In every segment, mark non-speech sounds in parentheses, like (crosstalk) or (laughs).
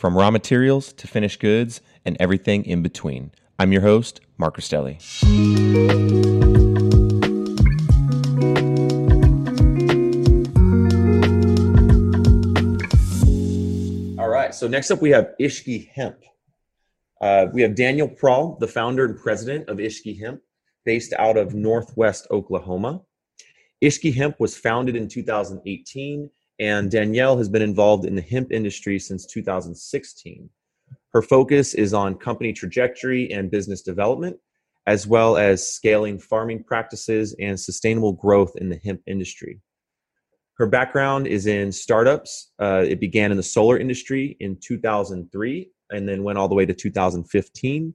from raw materials to finished goods and everything in between. I'm your host, Mark Rostelli. All right, so next up we have Ishki Hemp. Uh, we have Danielle Prahl, the founder and president of Ishki Hemp, based out of Northwest Oklahoma. Ishki Hemp was founded in 2018, and Danielle has been involved in the hemp industry since 2016. Her focus is on company trajectory and business development, as well as scaling farming practices and sustainable growth in the hemp industry. Her background is in startups. Uh, it began in the solar industry in 2003 and then went all the way to 2015.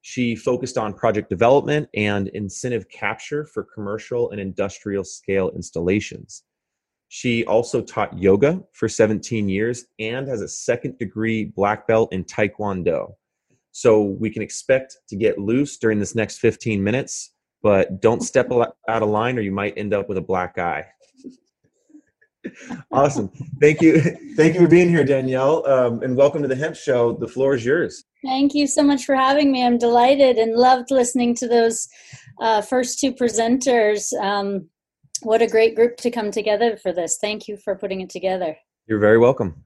She focused on project development and incentive capture for commercial and industrial scale installations. She also taught yoga for 17 years and has a second degree black belt in Taekwondo. So we can expect to get loose during this next 15 minutes, but don't step out of line or you might end up with a black eye (laughs) awesome. Thank you. Thank you for being here, Danielle. Um, and welcome to the Hemp Show. The floor is yours. Thank you so much for having me. I'm delighted and loved listening to those uh, first two presenters. Um, what a great group to come together for this. Thank you for putting it together. You're very welcome.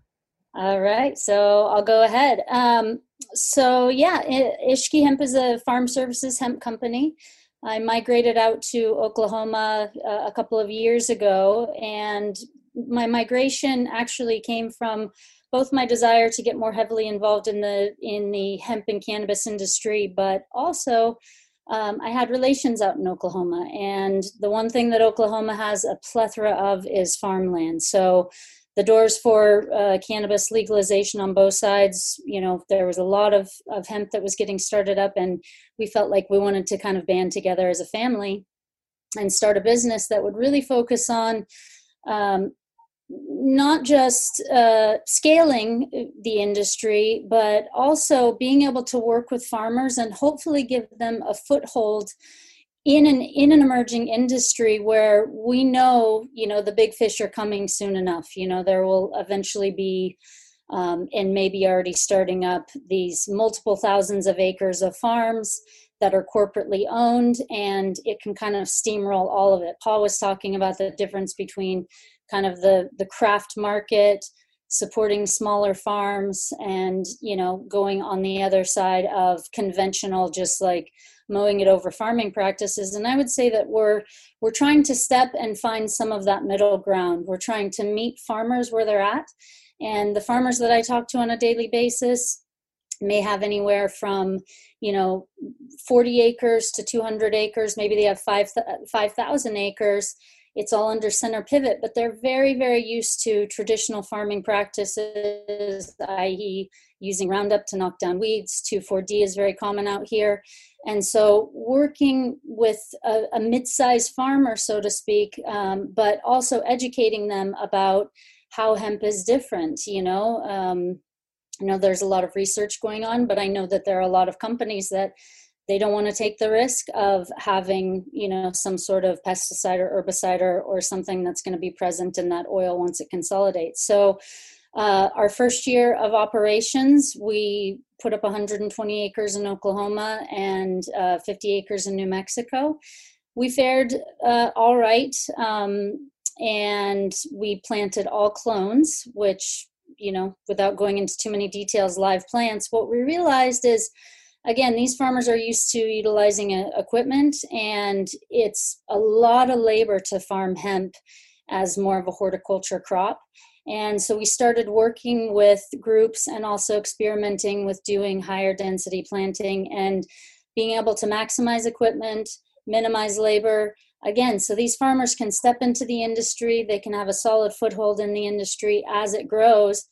All right, so I'll go ahead. Um, so, yeah, Ishki Hemp is a farm services hemp company. I migrated out to Oklahoma uh, a couple of years ago, and my migration actually came from both my desire to get more heavily involved in the in the hemp and cannabis industry, but also um, I had relations out in Oklahoma, and the one thing that Oklahoma has a plethora of is farmland. So the doors for uh, cannabis legalization on both sides, you know, there was a lot of, of hemp that was getting started up, and we felt like we wanted to kind of band together as a family and start a business that would really focus on um, not just uh, scaling the industry, but also being able to work with farmers and hopefully give them a foothold in an in an emerging industry where we know you know the big fish are coming soon enough. You know there will eventually be. Um, and maybe already starting up these multiple thousands of acres of farms that are corporately owned and it can kind of steamroll all of it. Paul was talking about the difference between kind of the the craft market supporting smaller farms and you know going on the other side of conventional just like mowing it over farming practices. And i would say that we're we're trying to step and find some of that middle ground. We're trying to meet farmers where they're at. And the farmers that i talk to on a daily basis may have anywhere from you know 40 acres to 200 acres. Maybe they have 5 5000 acres it's all under center pivot, but they're very, very used to traditional farming practices, i.e., using Roundup to knock down weeds. 2,4-D is very common out here. And so, working with a, a mid sized farmer, so to speak, um, but also educating them about how hemp is different, you know. Um, I know there's a lot of research going on, but I know that there are a lot of companies that they don't want to take the risk of having you know some sort of pesticide or herbicide or, or something that's going to be present in that oil once it consolidates. So uh, our first year of operations we put up 120 acres in oklahoma and uh, 50 acres in new mexico. We fared uh, all right um, and we planted all clones which you know without going into too many details live plants what we realized is again, these farmers are used to utilizing a, equipment, and it's a lot of labor to farm hemp as more of a horticulture crop. And so we started working with groups and also experimenting with doing higher density planting and being able to maximize equipment, minimize labor. Again, so these farmers can step into the industry, they can have a solid foothold in the industry as it grows,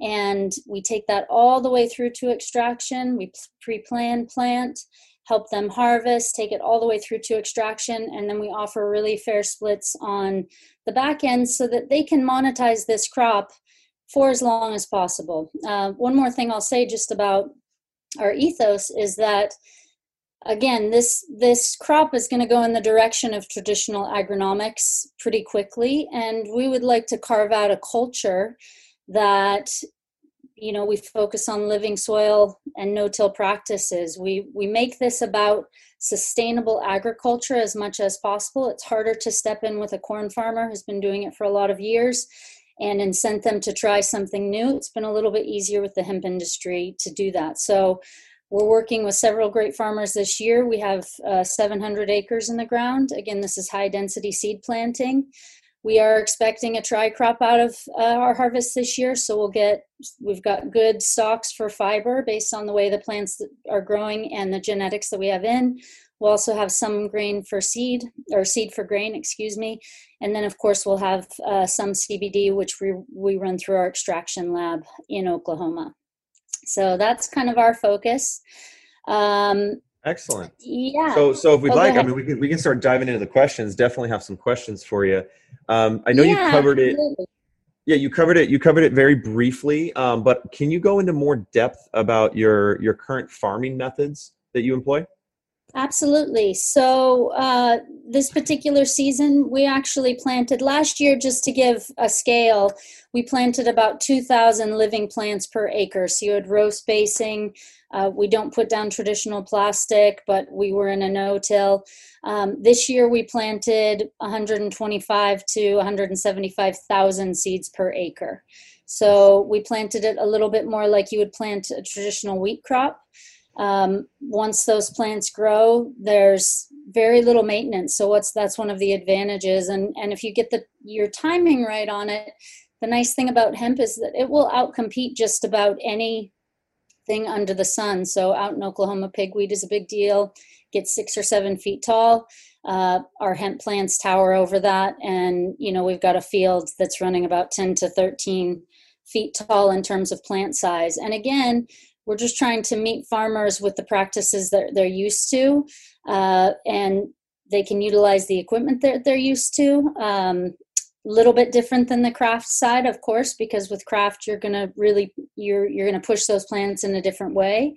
and we take that all the way through to extraction. We pre plan plant, help them harvest, take it all the way through to extraction, and then we offer really fair splits on the back end so that they can monetize this crop for as long as possible. Uh, one more thing I'll say just about our ethos is that again this this crop is going to go in the direction of traditional agronomics pretty quickly and we would like to carve out a culture that you know we focus on living soil and no-till practices. We we make this about sustainable agriculture as much as possible. It's harder to step in with a corn farmer who's been doing it for a lot of years and incent them to try something new. It's been a little bit easier with the hemp industry to do that. So we're working with several great farmers this year. We have uh, 700 acres in the ground. Again this is high density seed planting we are expecting a tri crop out of uh, our harvest this year so we'll get we've got good stalks for fiber based on the way the plants are growing and the genetics that we have in. We'll also have some grain for seed or seed for grain excuse me. And then of course we'll have uh, some cbd which we, we run through our extraction lab in oklahoma. So that's kind of our focus. Um, Excellent. Yeah. So, so if we'd oh, like, I mean, we can we can start diving into the questions. Definitely have some questions for you. Um, I know yeah, you covered it. Absolutely. Yeah, you covered it. You covered it very briefly. Um, but can you go into more depth about your your current farming methods that you employ? Absolutely. So uh, this particular season, we actually planted last year. Just to give a scale, we planted about two thousand living plants per acre. So you had row spacing uh, we don't put down traditional plastic, but we were in a no-till. Um, this year we planted 125 to 175,000 seeds per acre. So we planted it a little bit more like you would plant a traditional wheat crop. Um, once those plants grow, there's very little maintenance. So what's that's one of the advantages. And and if you get the your timing right on it, the nice thing about hemp is that it will outcompete just about any thing under the sun. So out in Oklahoma, pigweed is a big deal. Gets six or seven feet tall. Uh, our hemp plants tower over that, and you know we've got a field that's running about 10 to 13 feet tall in terms of plant size. And again, we're just trying to meet farmers with the practices that they're used to, uh, and they can utilize the equipment that they're used to. Um, little bit different than the craft side of course because with craft you're going to really you're you're going to push those plants in a different way.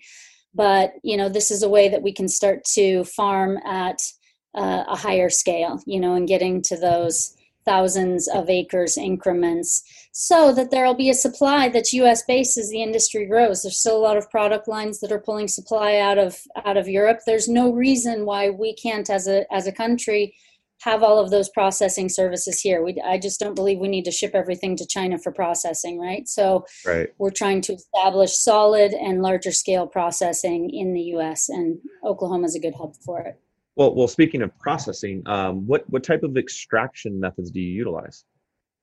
But you know this is a way that we can start to farm at uh, a higher scale you know and getting to those thousands of acres increments so that there'll be a supply that's us based as the industry grows. There's still a lot of product lines that are pulling supply out of out of europe. There's no reason why we can't as a as a country have all of those processing services here. We, I just don't believe we need to ship everything to China for processing, right? So right. we're trying to establish solid and larger scale processing in the U.S. and Oklahoma is a good hub for it. Well, well, speaking of processing, um, what what type of extraction methods do you utilize?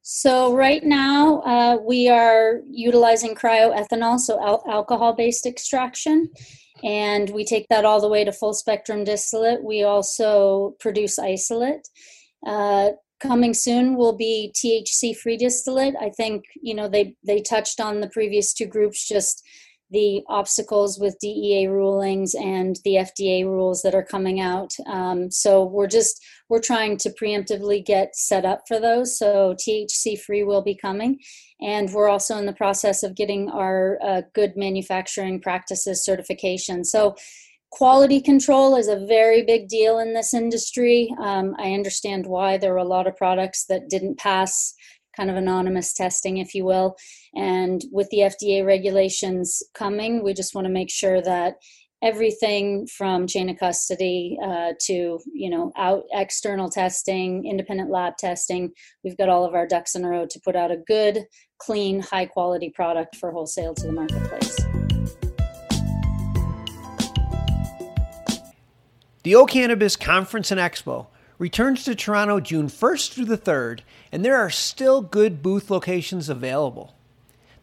So right now uh, we are utilizing cryoethanol, so al- alcohol-based extraction, and we take that all the way to full spectrum distillate. We also produce isolate. Uh, coming soon will be THC free distillate. I think you know they they touched on the previous two groups just the obstacles with DEA rulings and the FDA rules that are coming out. Um, so we're just we're trying to preemptively get set up for those. So THC free will be coming, and we're also in the process of getting our uh, good manufacturing practices certification. So quality control is a very big deal in this industry. Um, I understand why there were a lot of products that didn't pass kind of anonymous testing, if you will. And with the FDA regulations coming, we just want to make sure that everything from chain of custody uh, to you know out external testing independent lab testing we've got all of our ducks in a row to put out a good clean high quality product for wholesale to the marketplace The O'Cannabiz Conference and Expo returns to Toronto June 1st through the 3rd, and there are still good booth locations available.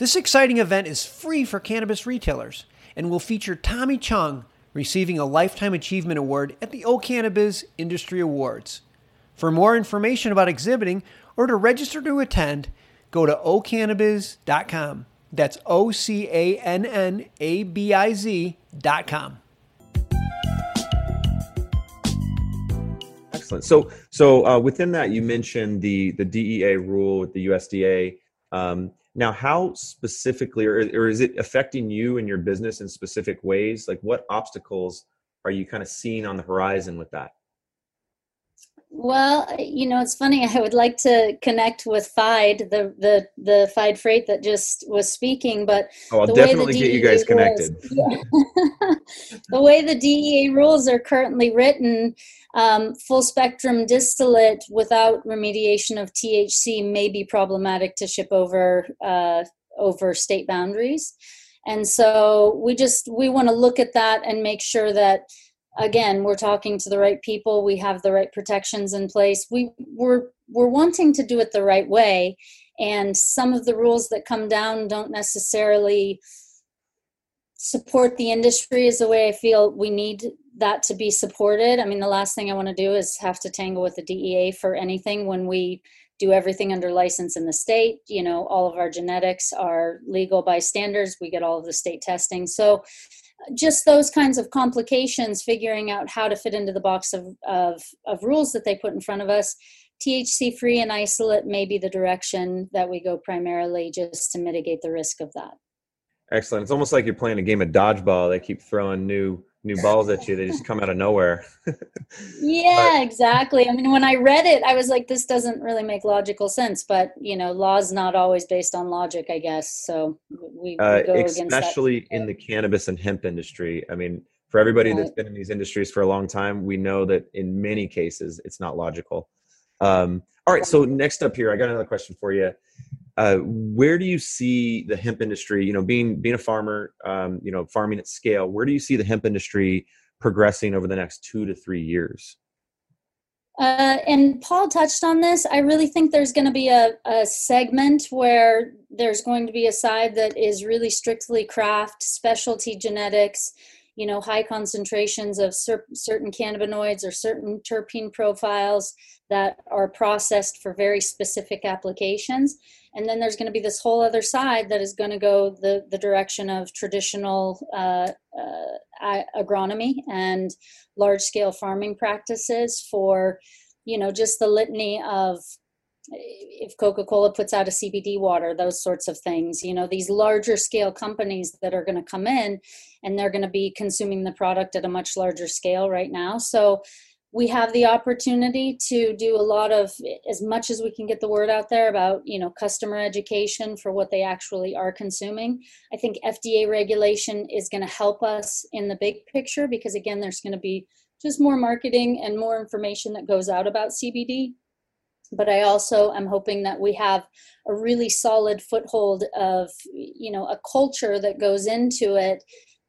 This exciting event is free for cannabis retailers and will feature Tommy Chong receiving a Lifetime Achievement Award at the O'Cannabiz Industry Awards. For more information about exhibiting or to register to attend, go to ocannabiz.com. That's O C A N N A B I Z.com. Excellent. So, so uh, within that, you mentioned the the DEA rule with the USDA. Um, now, how specifically, or, or is it affecting you and your business in specific ways? Like, what obstacles are you kind of seeing on the horizon with that? Well, you know, it's funny. (laughs) I would like to connect with FIDE, the the the FIDE Freight that just was speaking, but oh, I'll definitely get you guys connected. Rules, (laughs) yeah. the way the DEA rules are currently written, um, full spectrum distillate without remediation of THC may be problematic to ship over uh, over state boundaries, and so we just we want to look at that and make sure that again we're talking to the right people. We have the right protections in place. We we're we're wanting to do it the right way. And some of the rules that come down don't necessarily support the industry is the way i feel we need that to be supported. I mean the last thing i want to do is have to tangle with the dea for anything when we do everything under license in the state. You know all of our genetics are legal by standards. We get all of the state testing. So just those kinds of complications, figuring out how to fit into the box of, of, of rules that they put in front of us. THC free and isolate may be the direction that we go primarily just to mitigate the risk of that. Excellent. It's almost like you're playing a game of dodgeball. They keep throwing new new balls at you. They just come out of nowhere. (laughs) yeah, but, exactly. I mean, when I read it, I was like, this doesn't really make logical sense. But you know, law's not always based on logic, I guess. So we, we uh, especially in the cannabis and hemp industry. I mean, for everybody right. that's been in these industries for a long time, we know that in many cases it's not logical. Um, all right. So next up here, I got another question for you. Uh, where do you see the hemp industry? You know, being being a farmer, um, you know, farming at scale. Where do you see the hemp industry progressing over the next two to three years? Uh, and Paul touched on this. I really think there's going to be a, a segment where there's going to be a side that is really strictly craft, specialty genetics, you know, high concentrations of cer- certain cannabinoids or certain terpene profiles that are processed for very specific applications. And then there's going to be this whole other side that is going to go the, the direction of traditional uh, uh, agronomy and large scale farming practices for you know just the litany of if coca-cola puts out a cbd water those sorts of things you know these larger scale companies that are going to come in and they're going to be consuming the product at a much larger scale right now. So we have the opportunity to do a lot of as much as we can get the word out there about you know customer education for what they actually are consuming. I think fda regulation is going to help us in the big picture because again there's going to be just more marketing and more information that goes out about cbd but i also am hoping that we have a really solid foothold of you know a culture that goes into it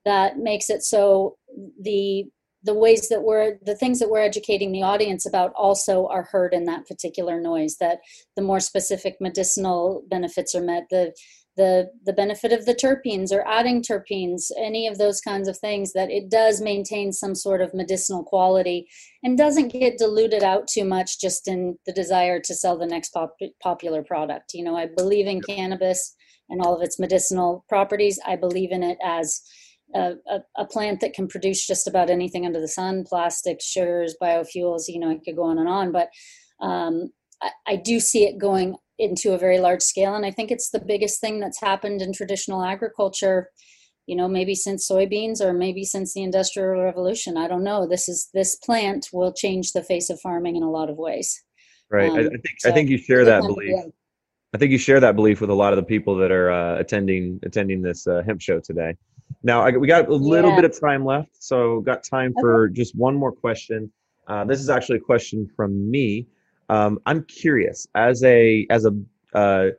that makes it so the the ways that we're the things that we're educating the audience about also are heard in that particular noise that the more specific medicinal benefits are met the the the benefit of the terpenes or adding terpenes any of those kinds of things that it does maintain some sort of medicinal quality and doesn't get diluted out too much just in the desire to sell the next pop- popular product. You know i believe in cannabis and all of its medicinal properties. I believe in it as a, a, plant that can produce just about anything under the sun plastics sugars biofuels you know it could go on and on. But um, I, I, do see it going into a very large scale. And i think it's the biggest thing that's happened in traditional agriculture you know maybe since soybeans or maybe since the industrial revolution. I don't know. This is this plant will change the face of farming in a lot of ways. Right. Um, I, I, think so i think you share that belief. i think you share that belief with a lot of the people that are uh, attending attending this uh, hemp show today. Now I, we got a little yeah. bit of time left so got time okay. for just one more question. Uh, this is actually a question from me um, i'm curious as a as a uh,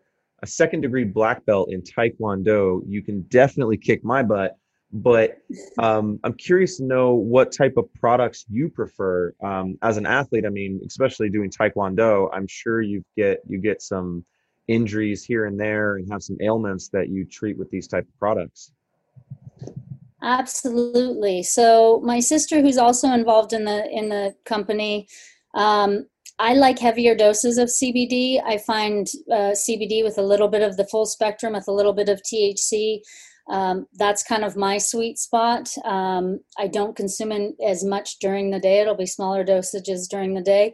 a second degree black belt in Taekwondo, you can definitely kick my butt. But um, I'm curious to know what type of products you prefer um, as an athlete. I mean, especially doing Taekwondo, I'm sure you get you get some injuries here and there and have some ailments that you treat with these type of products. Absolutely. So my sister, who's also involved in the in the company, um, I like heavier doses of CBD. I find uh, CBD with a little bit of the full spectrum, with a little bit of THC. Um, that's kind of my sweet spot. Um, I don't consume it as much during the day. It'll be smaller dosages during the day.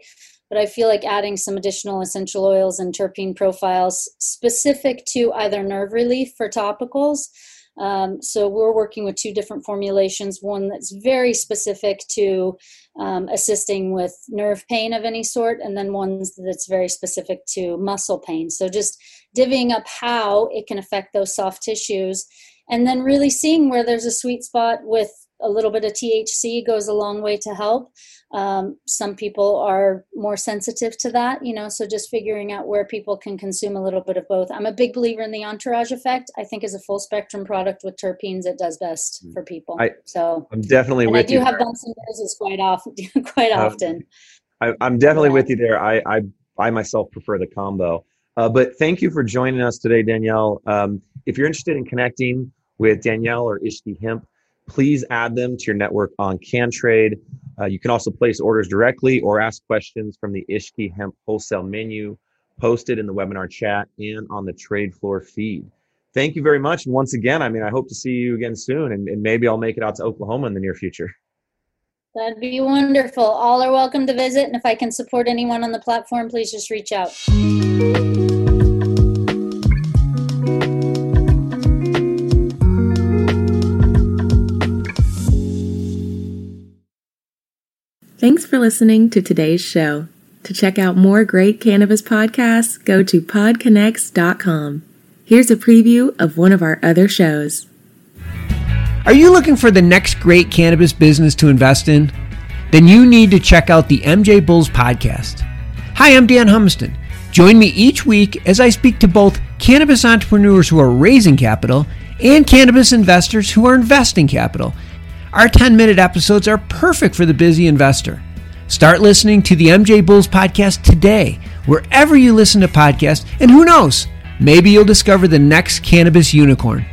But I feel like adding some additional essential oils and terpene profiles specific to either nerve relief for topicals um, so we're working with two different formulations one that's very specific to um, assisting with nerve pain of any sort, and then one that's very specific to muscle pain. So just divvying up how it can affect those soft tissues, and then really seeing where there's a sweet spot with a little bit of THC goes a long way to help. Um, some people are more sensitive to that, you know, so just figuring out where people can consume a little bit of both. I'm a big believer in the entourage effect. I think as a full spectrum product with terpenes, it does best mm. for people. I, so I'm definitely with you. I do you have bumps and bruises quite often, (laughs) quite um, often. I, am definitely yeah. with you there. I, I, I myself prefer the combo. Uh, but thank you for joining us today, Danielle. Um, if you're interested in connecting with Danielle or Ishki Hemp, please add them to your network on CanTrade. Uh, you can also place orders directly or ask questions from the Ishki Hemp wholesale menu posted in the webinar chat and on the trade floor feed. Thank you very much. And once again, I mean, I hope to see you again soon, and, and maybe I'll make it out to Oklahoma in the near future. That'd be wonderful. All are welcome to visit. And if I can support anyone on the platform, please just reach out. For listening to today's show. To check out more great cannabis podcasts, go to podconnects.com. Here's a preview of one of our other shows. Are you looking for the next great cannabis business to invest in? Then you need to check out the MJ Bulls podcast. Hi, I'm Dan Humiston. Join me each week as I speak to both cannabis entrepreneurs who are raising capital and cannabis investors who are investing capital our 10 minute episodes are perfect for the busy investor. Start listening to the MJ Bulls podcast today, wherever you listen to podcasts, and who knows, maybe you'll discover the next cannabis unicorn.